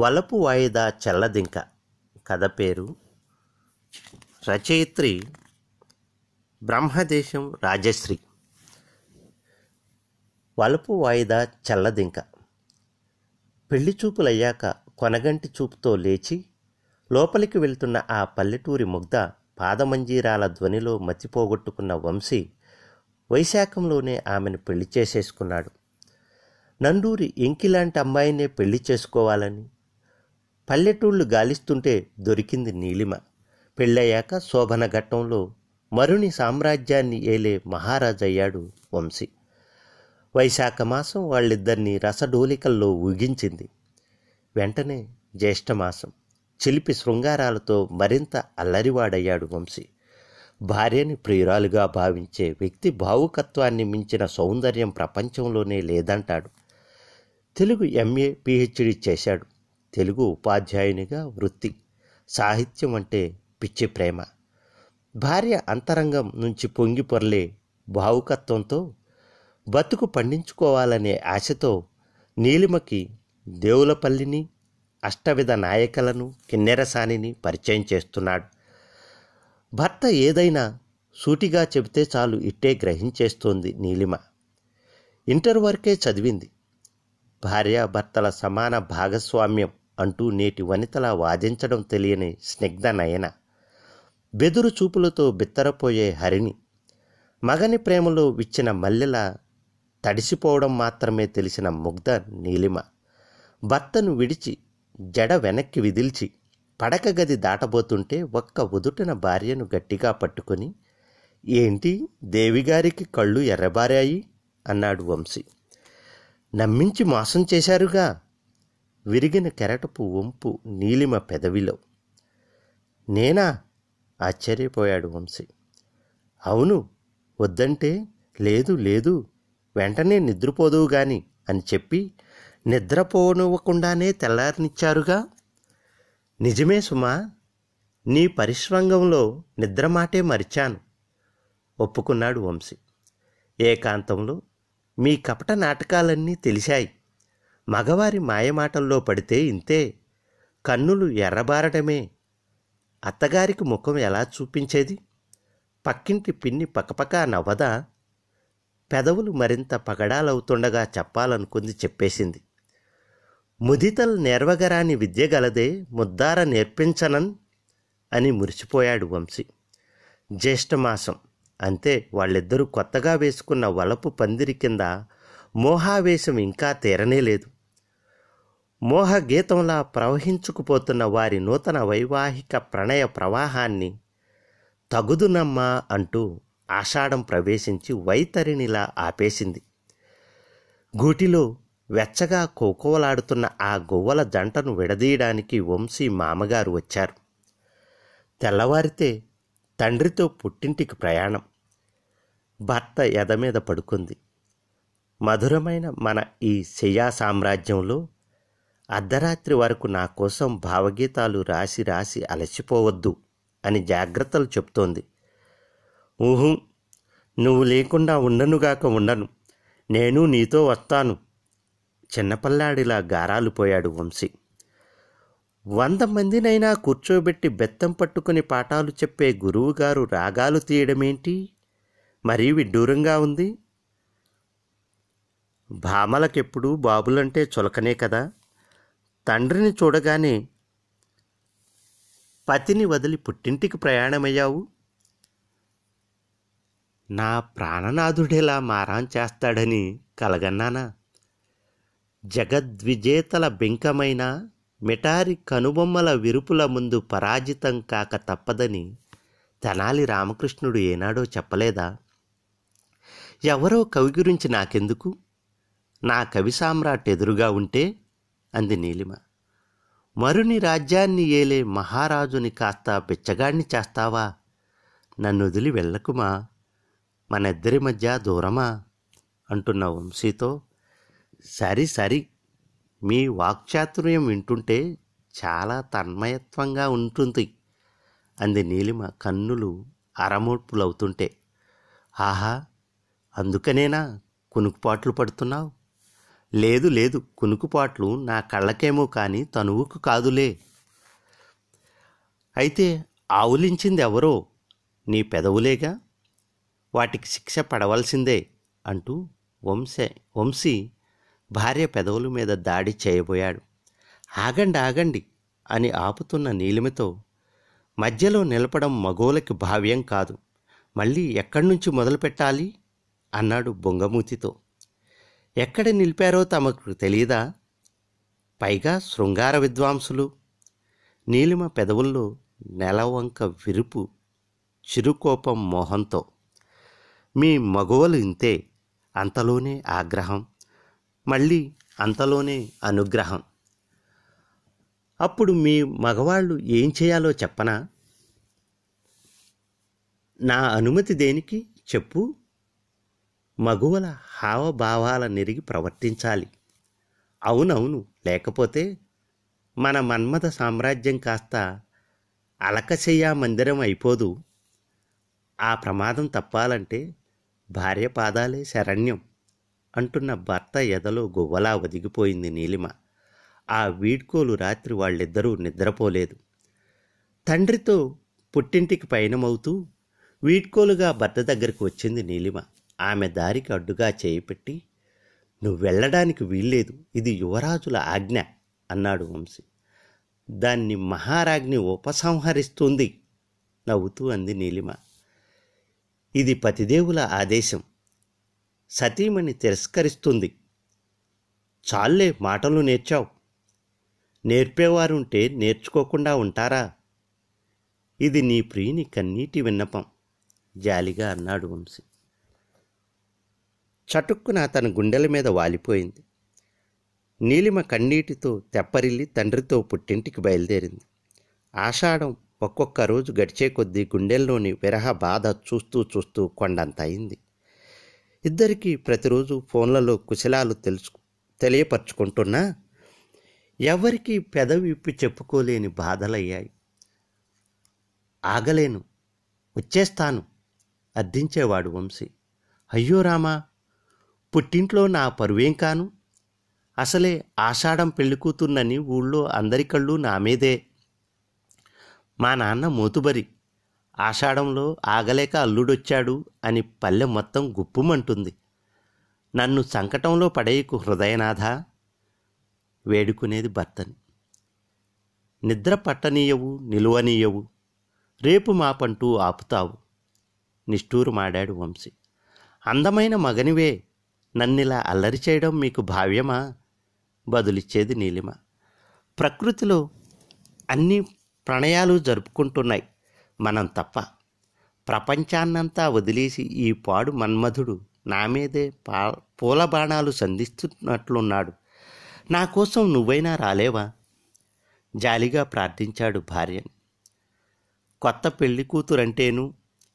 వలపు వాయిదా చల్లదింక. కథ పేరు రచయిత్రి బ్రహ్మదేశం రాజశ్రీ. వలపు వాయిదా చల్లదింక. పెళ్ళి చూపులయ్యాక కొనగంటి చూపుతో లేచి లోపలికి వెళ్తున్న ఆ పల్లెటూరి ముగ్ధ పాదమంజీరాల ధ్వనిలో మతిపోగొట్టుకున్న వంశీ వైశాఖంలోనే ఆమెను పెళ్ళి చేసేసుకున్నాడు. నండూరి ఎంకిలాంటి అమ్మాయినే పెళ్ళి చేసుకోవాలని పల్లెటూళ్ళు గాలిస్తుంటే దొరికింది నీలిమ. పెళ్ళయ్యాక శోభన ఘట్టంలో మరుని సామ్రాజ్యాన్ని ఏలే మహారాజయ్యాడు వంశీ. వైశాఖ మాసం వాళ్ళిద్దరినీ రసడోలికల్లో ఊగించింది. వెంటనే జ్యేష్ఠమాసం చిలిపి శృంగారాలతో మరింత అల్లరివాడయ్యాడు వంశీ. భార్యని ప్రియురాలుగా భావించే వ్యక్తి భావుకత్వాన్ని మించిన సౌందర్యం ప్రపంచంలోనే లేదంటాడు. తెలుగు ఎంఏ పిహెచ్డి చేశాడు. తెలుగు ఉపాధ్యాయునిగా వృత్తి సాహిత్యం అంటే పిచ్చి ప్రేమ. భార్య అంతరంగం నుంచి పొంగి పొరలే భావుకత్వంతో బతుకు పండించుకోవాలనే ఆశతో నీలిమకి దేవులపల్లిని అష్టవిధ నాయకులను కిన్నెరసానిని పరిచయం చేస్తున్నాడు. భర్త ఏదైనా సూటిగా చెబితే చాలు ఇట్టే గ్రహించేస్తోంది నీలిమ. ఇంటర్ వరకే చదివింది. భార్యాభర్తల సమాన భాగస్వామ్యం అంటూ నేటి వనితలా వాదించడం తెలియని స్నిగ్ధ నయన. బెదురు చూపులతో బిత్తరపోయే హరిణి. మగని ప్రేమలో విచ్చిన మల్లెల తడిసిపోవడం మాత్రమే తెలిసిన ముగ్ధ నీలిమ. భర్తను విడిచి జడ వెనక్కి విదిల్చి పడక గది దాటబోతుంటే ఒక్క ఉదుటిన భార్యను గట్టిగా పట్టుకొని ఏంటి దేవిగారికి కళ్ళు ఎర్రబారాయి? అన్నాడు వంశీ. నమ్మించి మోసం చేశారుగా విరిగిన కెరటపు వంపు నీలిమ పెదవిలో. నేనా? ఆశ్చర్యపోయాడు వంశీ. అవును వద్దంటే లేదు లేదు వెంటనే నిద్రపోదువు గాని అని చెప్పి నిద్రపోనివ్వకుండానే తెల్లారినిచ్చారుగా? నిజమే సుమా నీ పరిశ్రంగంలో నిద్రమాటే మరిచాను ఒప్పుకున్నాడు వంశీ. ఏకాంతంలో మీ కపట నాటకాలన్నీ తెలిశాయి. మగవారి మాయమాటల్లో పడితే ఇంతే. కన్నులు ఎర్రబారడమే అత్తగారికి ముఖం ఎలా చూపించేది? పక్కింటి పిన్ని పకపక నవ్వదా? పెదవులు మరింత పగడాలవుతుండగా చెప్పాలనుకుంది చెప్పేసింది. ముదితల్ నేర్వగరాని విద్య గలదే ముద్దార నేర్పించనన్ అని మురిసిపోయాడు వంశీ. జ్యేష్ఠమాసం. అంతే వాళ్ళిద్దరూ కొత్తగా వేసుకున్న వలపు పందిరి కింద మోహావేశం ఇంకా తీరనే మోహగీతంలా ప్రవహించుకుపోతున్న వారి నూతన వైవాహిక ప్రణయ ప్రవాహాన్ని తగుదునమ్మా అంటూ ఆషాఢం ప్రవేశించి వైతరినిలా ఆపేసింది. గూటిలో వెచ్చగా కోకోవలాడుతున్న ఆ గువ్వల జంటను విడదీయడానికి వంశీ మామగారు వచ్చారు. తెల్లవారితే తండ్రితో పుట్టింటికి ప్రయాణం. భర్త ఎద మీద పడుకుంది. మధురమైన మన ఈ శయా సామ్రాజ్యంలో అర్ధరాత్రి వరకు నా కోసం భావగీతాలు రాసి రాసి అలసిపోవద్దు అని జాగ్రత్తలు చెప్తోంది. ఊహు నువ్వు లేకుండా ఉండనుగాక ఉండను. నేను నీతో వస్తాను. చిన్నపల్లాడిలా గారాలు పోయాడు వంశీ. వంద మందినైనా కూర్చోబెట్టి బెత్తం పట్టుకుని పాఠాలు చెప్పే గురువుగారు రాగాలు తీయడమేంటి? మరీ విడ్డూరంగా ఉంది. భామలకెప్పుడు బాబులంటే చులకనే కదా? తండ్రిని చూడగానే పతిని వదిలి పుట్టింటికి ప్రయాణమయ్యావు? నా ప్రాణనాథుడేలా మారాం చేస్తాడని కలగన్నానా? జగద్విజేతల బెంకమైన మిటారి కనుబొమ్మల విరుపుల ముందు పరాజితం కాక తప్పదని తెనాలి రామకృష్ణుడు ఏనాడో చెప్పలేదా? ఎవరో కవి గురించి నాకెందుకు? నా కవి సామ్రాట్ ఎదురుగా ఉంటే అంది నీలిమ. మరుని రాజ్యాన్ని ఏలే మహారాజుని కాస్త బిచ్చగాడిని చేస్తావా? నన్ను వదిలి వెళ్ళకుమా? మన ఇద్దరి మధ్య దూరమా? అంటున్న వంశీతో. సరి సరి. మీ వాక్చాతుర్యం వింటుంటే చాలా తన్మయత్వంగా ఉంటుంది అంది నీలిమ కన్నులు అరమోడ్పులవుతుంటే ఆహా అందుకనేనా? కునుకుపాట్లు పడుతున్నావు? లేదు లేదు కునుకుపాట్లు నా కళ్ళకేమో కానీ తనువుకు కాదులే. అయితే ఆవులించింది ఎవరో నీ పెదవులేగా? వాటికి శిక్ష పడవలసిందే అంటూ వంశ వంశీ భార్య పెదవుల మీద దాడి చేయబోయాడు. ఆగండి ఆగండి అని ఆపుతున్న నీలిమతో మధ్యలో నిలపడం మగోలకి భావ్యం కాదు. మళ్ళీ ఎక్కడి నుంచి మొదలు పెట్టాలి అన్నాడు బొంగమూతితో. ఎక్కడ నిలిపారో తమకు తెలియదా పైగా శృంగార విద్వాంసులు నీలిమ పెదవుల్లో నెలవంక విరుపు చిరుకోపం మోహంతో. మీ మగవలు ఇంతే అంతలోనే ఆగ్రహం మళ్ళీ అంతలోనే అనుగ్రహం. అప్పుడు మీ మగవాళ్ళు ఏం చేయాలో చెప్పనా? నా అనుమతి దేనికి? చెప్పు. మగువల హావభావాల నెరిగి ప్రవర్తించాలి. అవునవును లేకపోతే మన మన్మథ సామ్రాజ్యం కాస్త అలకశయ్య మందిరం అయిపోదు. ఆ ప్రమాదం తప్పాలంటే భార్య పాదాలే శరణ్యం అంటున్న భర్త ఎదలో గువ్వలా ఒదిగిపోయింది నీలిమ. ఆ వీడ్కోలు రాత్రి వాళ్ళిద్దరూ నిద్రపోలేదు. తండ్రితో పుట్టింటికి పయనమవుతూ వీడ్కోలుగా భర్త దగ్గరికి వచ్చింది నీలిమ. ఆమె దారికి అడ్డుగా చేయిపెట్టి నువ్వు వెళ్ళడానికి వీల్లేదు. ఇది యువరాజుల ఆజ్ఞ అన్నాడు వంశీ. దాన్ని మహారాజ్ని ఉపసంహరిస్తుంది నవ్వుతూ అంది నీలిమ. ఇది పతిదేవుల ఆదేశం. సతీమణి తిరస్కరిస్తుంది. చాలే మాటలు నేర్చావు. నేర్పేవారుంటే నేర్చుకోకుండా ఉంటారా? ఇది నీ ప్రియుని కన్నీటి విన్నపం జాలిగా అన్నాడు వంశీ. చటుక్కున తన గుండెల మీద వాలిపోయింది. నీలిమ కన్నీటితో తెప్పరిల్లి తండ్రితో పుట్టింటికి బయలుదేరింది. ఆషాఢం ఒక్కొక్క రోజు గడిచే కొద్దీ గుండెల్లోని విరహ బాధ చూస్తూ చూస్తూ కొండంత అయింది. ఇద్దరికీ ప్రతిరోజు ఫోన్లలో కుశలాలు తెలుసు తెలియపరుచుకుంటున్నా ఎవరికీ పెదవిప్పి చెప్పుకోలేని బాధలయ్యాయి. ఆగలేను వచ్చేస్తాను అర్థించేవాడు వంశీ. అయ్యో రామా పుట్టింట్లో నా పరువేం కాను? అసలే ఆషాఢం పెళ్ళికూతుర్నని ఊళ్ళో అందరి కళ్ళు నా మీదే. మా నాన్న మోతుబరి ఆషాఢంలో ఆగలేక అల్లుడొచ్చాడు అని పల్లె మొత్తం గుప్పుమంటుంది. నన్ను సంకటంలో పడేయకు హృదయనాథ వేడుకునేది భర్తని. నిద్ర పట్టనీయవు నిలువనీయవు రేపు మాపంటూ ఆపుతావు నిష్ఠూరమాడాడు వంశీ. అందమైన మగనివే నన్నిలా అల్లరి చేయడం మీకు భావ్యమా? బదులిచ్చేది నీలిమ. ప్రకృతిలో అన్ని ప్రణయాలు జరుపుకుంటున్నాయి మనం తప్ప. ప్రపంచాన్నంతా వదిలేసి ఈ పాడు మన్మధుడు నా మీదే పా పూల బాణాలు సంధిస్తున్నట్లున్నాడు. నా కోసం నువ్వైనా రాలేవా? జాలిగా ప్రార్థించాడు భార్యని కొత్త పెళ్ళి కూతురంటేను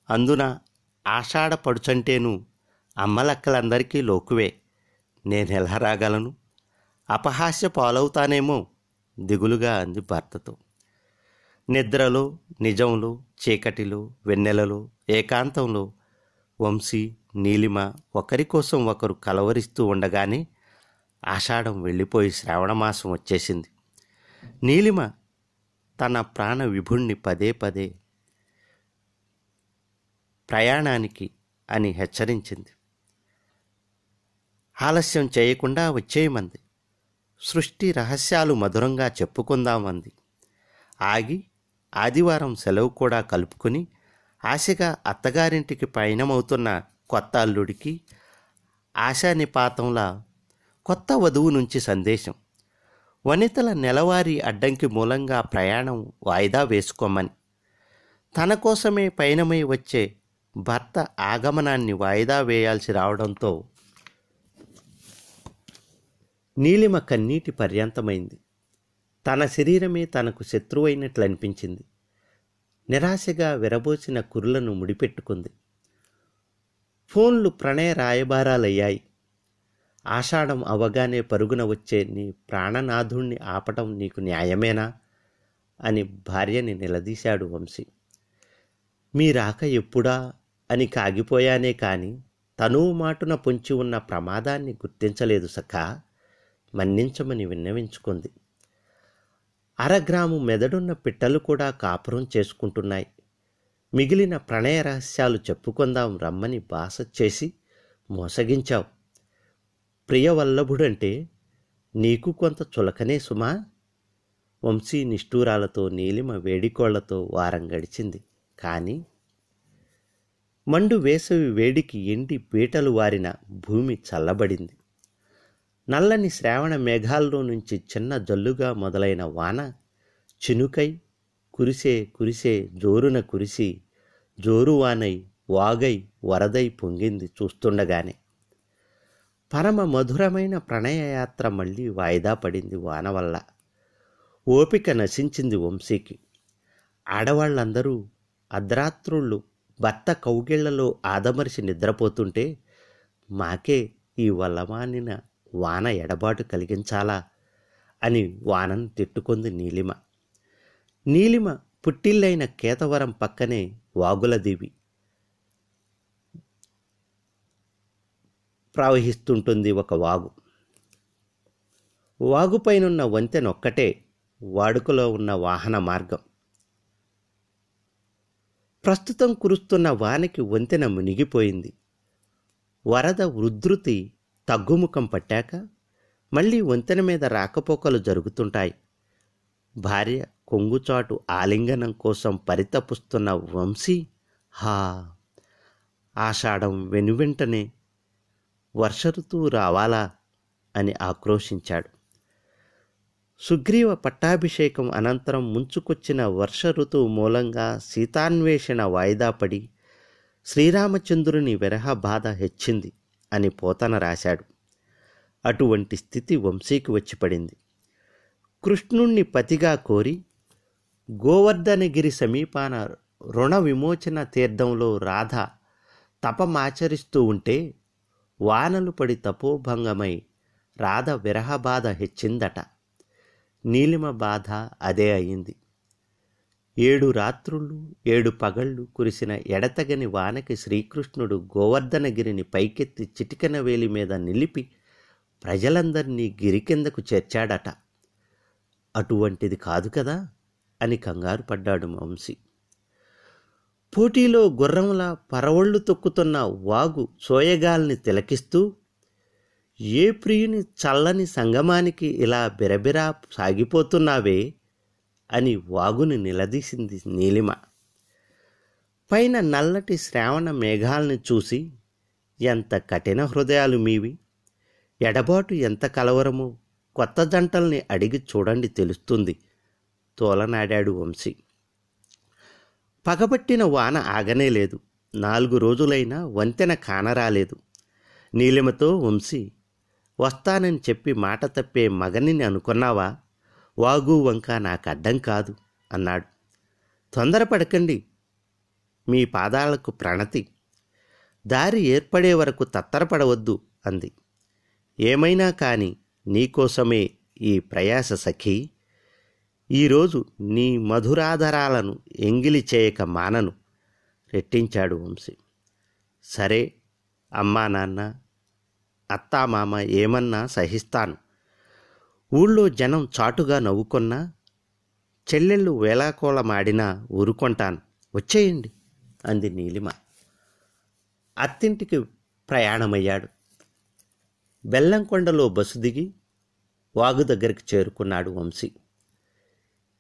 అందున ఆషాఢ పడుచంటేను అమ్మలక్కలందరికీ లోకువే. నేనెలా రాగలను? అపహాస్య పాలవుతానేమో దిగులుగా అంది భర్తతో. నిద్రలో నిజంలో చీకటిలో వెన్నెలలో ఏకాంతంలో వంశీ నీలిమ ఒకరి కోసం ఒకరు కలవరిస్తూ ఉండగానే ఆషాఢం వెళ్ళిపోయి శ్రావణమాసం వచ్చేసింది. నీలిమ తన ప్రాణ విభుణ్ణి పదే పదే ప్రయాణానికి అని హెచ్చరించింది. ఆలస్యం చేయకుండా వచ్చేయమంది. సృష్టి రహస్యాలు మధురంగా చెప్పుకుందామంది. ఆగి ఆదివారం సెలవు కూడా కలుపుకుని ఆశగా అత్తగారింటికి పయనమవుతున్న కొత్త అల్లుడికి ఆశానిపాతంలా కొత్త వధువు నుంచి సందేశం. వనితల నెలవారీ అడ్డంకి మూలంగా ప్రయాణం వాయిదా వేసుకోమని. తన కోసమే పయనమై వచ్చే భర్త ఆగమనాన్ని వాయిదా వేయాల్సి రావడంతో నీలిమ కన్నీటి పర్యంతమైంది. తన శరీరమే తనకు శత్రువైనట్లు అనిపించింది నిరాశగా విరబోసిన కురులను ముడిపెట్టుకుంది. ఫోన్లు ప్రణయ రాయబారాలయ్యాయి. ఆషాఢం అవగానే పరుగున వచ్చే నీ ప్రాణనాథుణ్ణి ఆపటం నీకు న్యాయమేనా? అని భార్యని నిలదీశాడు వంశీ. మీ రాక ఎప్పుడా? అని కాగిపోయానే కాని తనువు మాటున పొంచి ఉన్న ప్రమాదాన్ని గుర్తించలేదు సఖా. మన్నించమని విన్నవించుకుంది. అరగ్రాము మెదడున్న పిట్టలు కూడా కాపురం చేసుకుంటున్నాయి. మిగిలిన ప్రణయ రహస్యాలు చెప్పుకుందాం రమ్మని బాస చేసి మోసగించావు. ప్రియవల్లభుడంటే నీకు కొంత చులకనే సుమా? వంశీ నిష్ఠూరాలతో నీలిమ వేడికోళ్ళతో వారం గడిచింది. కానీ మండు వేసవి వేడికి ఎండి పీటలు వారిన భూమి చల్లబడింది. నల్లని శ్రావణ మేఘాల్లో నుంచి చిన్న జల్లుగా మొదలైన వాన చినుకై కురిసే కురిసే జోరున కురిసి జోరువానై వాగై వరదై పొంగింది చూస్తుండగానే. పరమ మధురమైన ప్రణయయాత్ర మళ్ళీ వాయిదా పడింది వాన వల్ల. ఓపిక నశించింది వంశీకి. ఆడవాళ్ళందరూ అర్ధరాత్రుళ్ళు భర్త కౌగిళ్ళలో ఆదమరిచి నిద్రపోతుంటే మాకే ఈ వల్లమానిన వాన ఎడబాటు కలిగించాలా? అని వానను తిట్టుకుంది నీలిమ. నీలిమ పుట్టిల్లైన కేతవరం పక్కనే వాగులదేవి. ప్రవహిస్తుంటుంది ఒక వాగు. వాగుపైనున్న వంతెనొక్కటే వాడుకలో ఉన్న వాహన మార్గం. ప్రస్తుతం కురుస్తున్న వానకి వంతెన మునిగిపోయింది. వరద ఉధృతి తగ్గుముఖం పట్టాక మళ్ళీ వంతెన మీద రాకపోకలు జరుగుతుంటాయి. భార్య కొంగుచాటు ఆలింగనం కోసం పరితపుస్తున్న వంశీ హా! ఆషాఢం వెనువెంటనే వర్ష ఋతువు రావాలా అని ఆక్రోశించాడు. సుగ్రీవ పట్టాభిషేకం అనంతరం ముంచుకొచ్చిన వర్ష ఋతువు మూలంగా సీతాన్వేషణ వాయిదా పడి శ్రీరామచంద్రుని విరహ బాధ హెచ్చింది. అని పోతన రాశాడు. అటువంటి స్థితి వంశీకి వచ్చి పడింది. కృష్ణుణ్ణి పతిగా కోరి గోవర్ధనగిరి సమీపాన రుణ విమోచన తీర్థంలో రాధ తపమాచరిస్తూ ఉంటే వానలు పడి తపోభంగమై రాధ విరహబాధ హెచ్చిందట. నీలిమ బాధ అదే అయింది. ఏడు రాత్రులు ఏడు పగళ్ళు కురిసిన ఎడతగని వానకి శ్రీకృష్ణుడు గోవర్ధనగిరిని పైకెత్తి చిటికన వేలి మీద నిలిపి ప్రజలందరినీ గిరి కిందకు చేర్చాడట. అటువంటిది కాదు కదా? అని కంగారు పడ్డాడు వంశీ. పోటీలో గుర్రంలా పరవళ్ళు తొక్కుతున్న వాగు సోయగాల్ని తిలకిస్తూ ఏ ప్రియుని చల్లని సంగమానికి ఇలా బిరబిరా సాగిపోతున్నావే? అని వాగుని నిలదీసింది నీలిమ. పైన నల్లటి శ్రావణ మేఘాల్ని చూసి ఎంత కఠిన హృదయాలు మీవి. ఎడబాటు ఎంత కలవరమో. కొత్త జంటల్ని అడిగి చూడండి తెలుస్తుంది తోలనాడాడు వంశీ. పగబట్టిన వాన ఆగనే లేదు. నాలుగు రోజులైనా వంతెన కానరాలేదు. నీలిమతో వంశీ వస్తానని చెప్పి మాట తప్పే మగనిని అనుకున్నావా? వాగు వంక నాకు అడ్డం కాదు అన్నాడు. తొందరపడకండి. మీ పాదాలకు ప్రణతి. దారి ఏర్పడే వరకు తత్తరపడవద్దు అంది. ఏమైనా కాని నీకోసమే ఈ ప్రయాస సఖీ. ఈరోజు నీ మధురాధరాలను ఎంగిలి చేయక మానను రెట్టించాడు వంశీ. సరే అమ్మా నాన్న అత్తామామ ఏమన్నా సహిస్తాను. ఊళ్ళో జనం చాటుగా నవ్వుకున్నా చెల్లెళ్ళు వేలాకోళమాడినా ఊరుకొంటాను. వచ్చేయండి అంది నీలిమ. అత్తింటికి ప్రయాణమయ్యాడు. బెల్లంకొండలో బస్సు దిగి వాగు దగ్గరికి చేరుకున్నాడు వంశీ.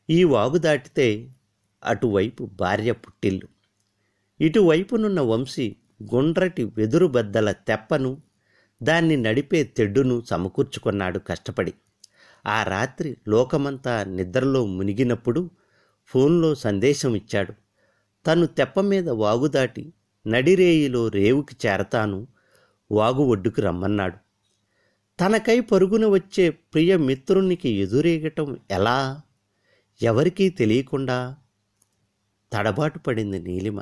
ఈ వాగు దాటితే అటువైపు భార్య పుట్టిల్లు. ఇటువైపునున్న వంశీ గుండ్రటి వెదురు బద్దల తెప్పను దాన్ని నడిపే తెడ్డును సమకూర్చుకున్నాడు కష్టపడి. ఆ రాత్రి లోకమంతా నిద్రలో మునిగినప్పుడు ఫోన్లో సందేశం ఇచ్చాడు తను తెప్ప మీద వాగు దాటి నడిరేయిలో రేవుకి చేరతాను వాగు ఒడ్డుకు రమ్మన్నాడు. తనకై పరుగున వచ్చే ప్రియ మిత్రునికి ఎదురేగటం ఎలా? ఎవరికీ తెలియకుండా తడబాటు పడింది నీలిమ.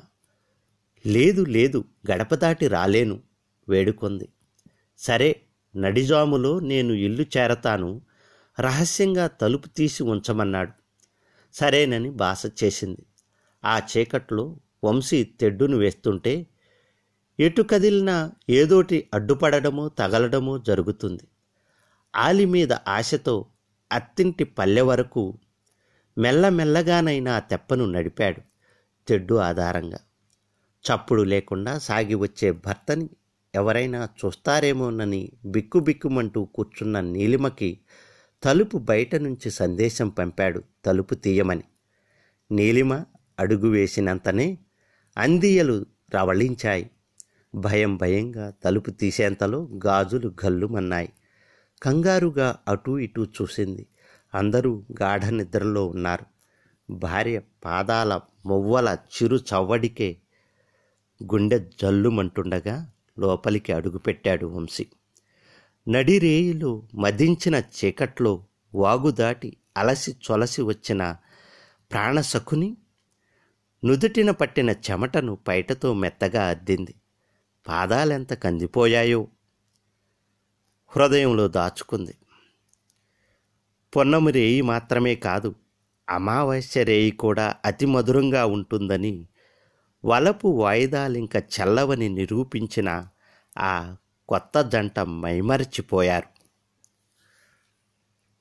లేదు లేదు గడప దాటి రాలేను వేడుకొంది. సరే నడిజాములో నేను ఇల్లు చేరతాను రహస్యంగా తలుపు తీసి ఉంచమన్నాడు. సరేనని బాస చేసింది. ఆ చీకట్లో వంశీ తెడ్డును వేస్తుంటే ఎటు కదిలినా ఏదోటి అడ్డుపడడమో తగలడమో జరుగుతుంది. ఆలి మీద ఆశతో అత్తింటి పల్లె వరకు మెల్లమెల్లగానైనా తెప్పను నడిపాడు తెడ్డు ఆధారంగా. చప్పుడు లేకుండా సాగి వచ్చే భర్తని ఎవరైనా చూస్తారేమోనని బిక్కుబిక్కుమంటూ కూర్చున్న నీలిమకి తలుపు బయట నుంచి సందేశం పంపాడు తలుపు తీయమని. నీలిమ అడుగు వేసినంతనే అందియలు రవళించాయి. భయం భయంగా తలుపు తీసేంతలో గాజులు గల్లుమన్నాయి. కంగారుగా అటూ ఇటూ చూసింది. అందరూ గాఢ నిద్రలో ఉన్నారు. భార్య పాదాల మొవ్వల చిరు చవ్వడికే గుండె జల్లుమంటుండగా లోపలికి అడుగుపెట్టాడు వంశీ. నడిరేయిలో మదించిన చీకట్లో వాగు దాటి అలసి చొలసి వచ్చిన ప్రాణశకుని నుదుటిన పట్టిన చెమటను పైటతో మెత్తగా అద్దింది. పాదాలెంత కందిపోయాయో? హృదయంలో దాచుకుంది. పొన్నము రేయి మాత్రమే కాదు అమావాస్య రేయి కూడా అతి మధురంగా ఉంటుందని వలపు వాయిదాలింక చల్లవని నిరూపించిన ఆ కొత్త జంట మైమరచిపోయారు.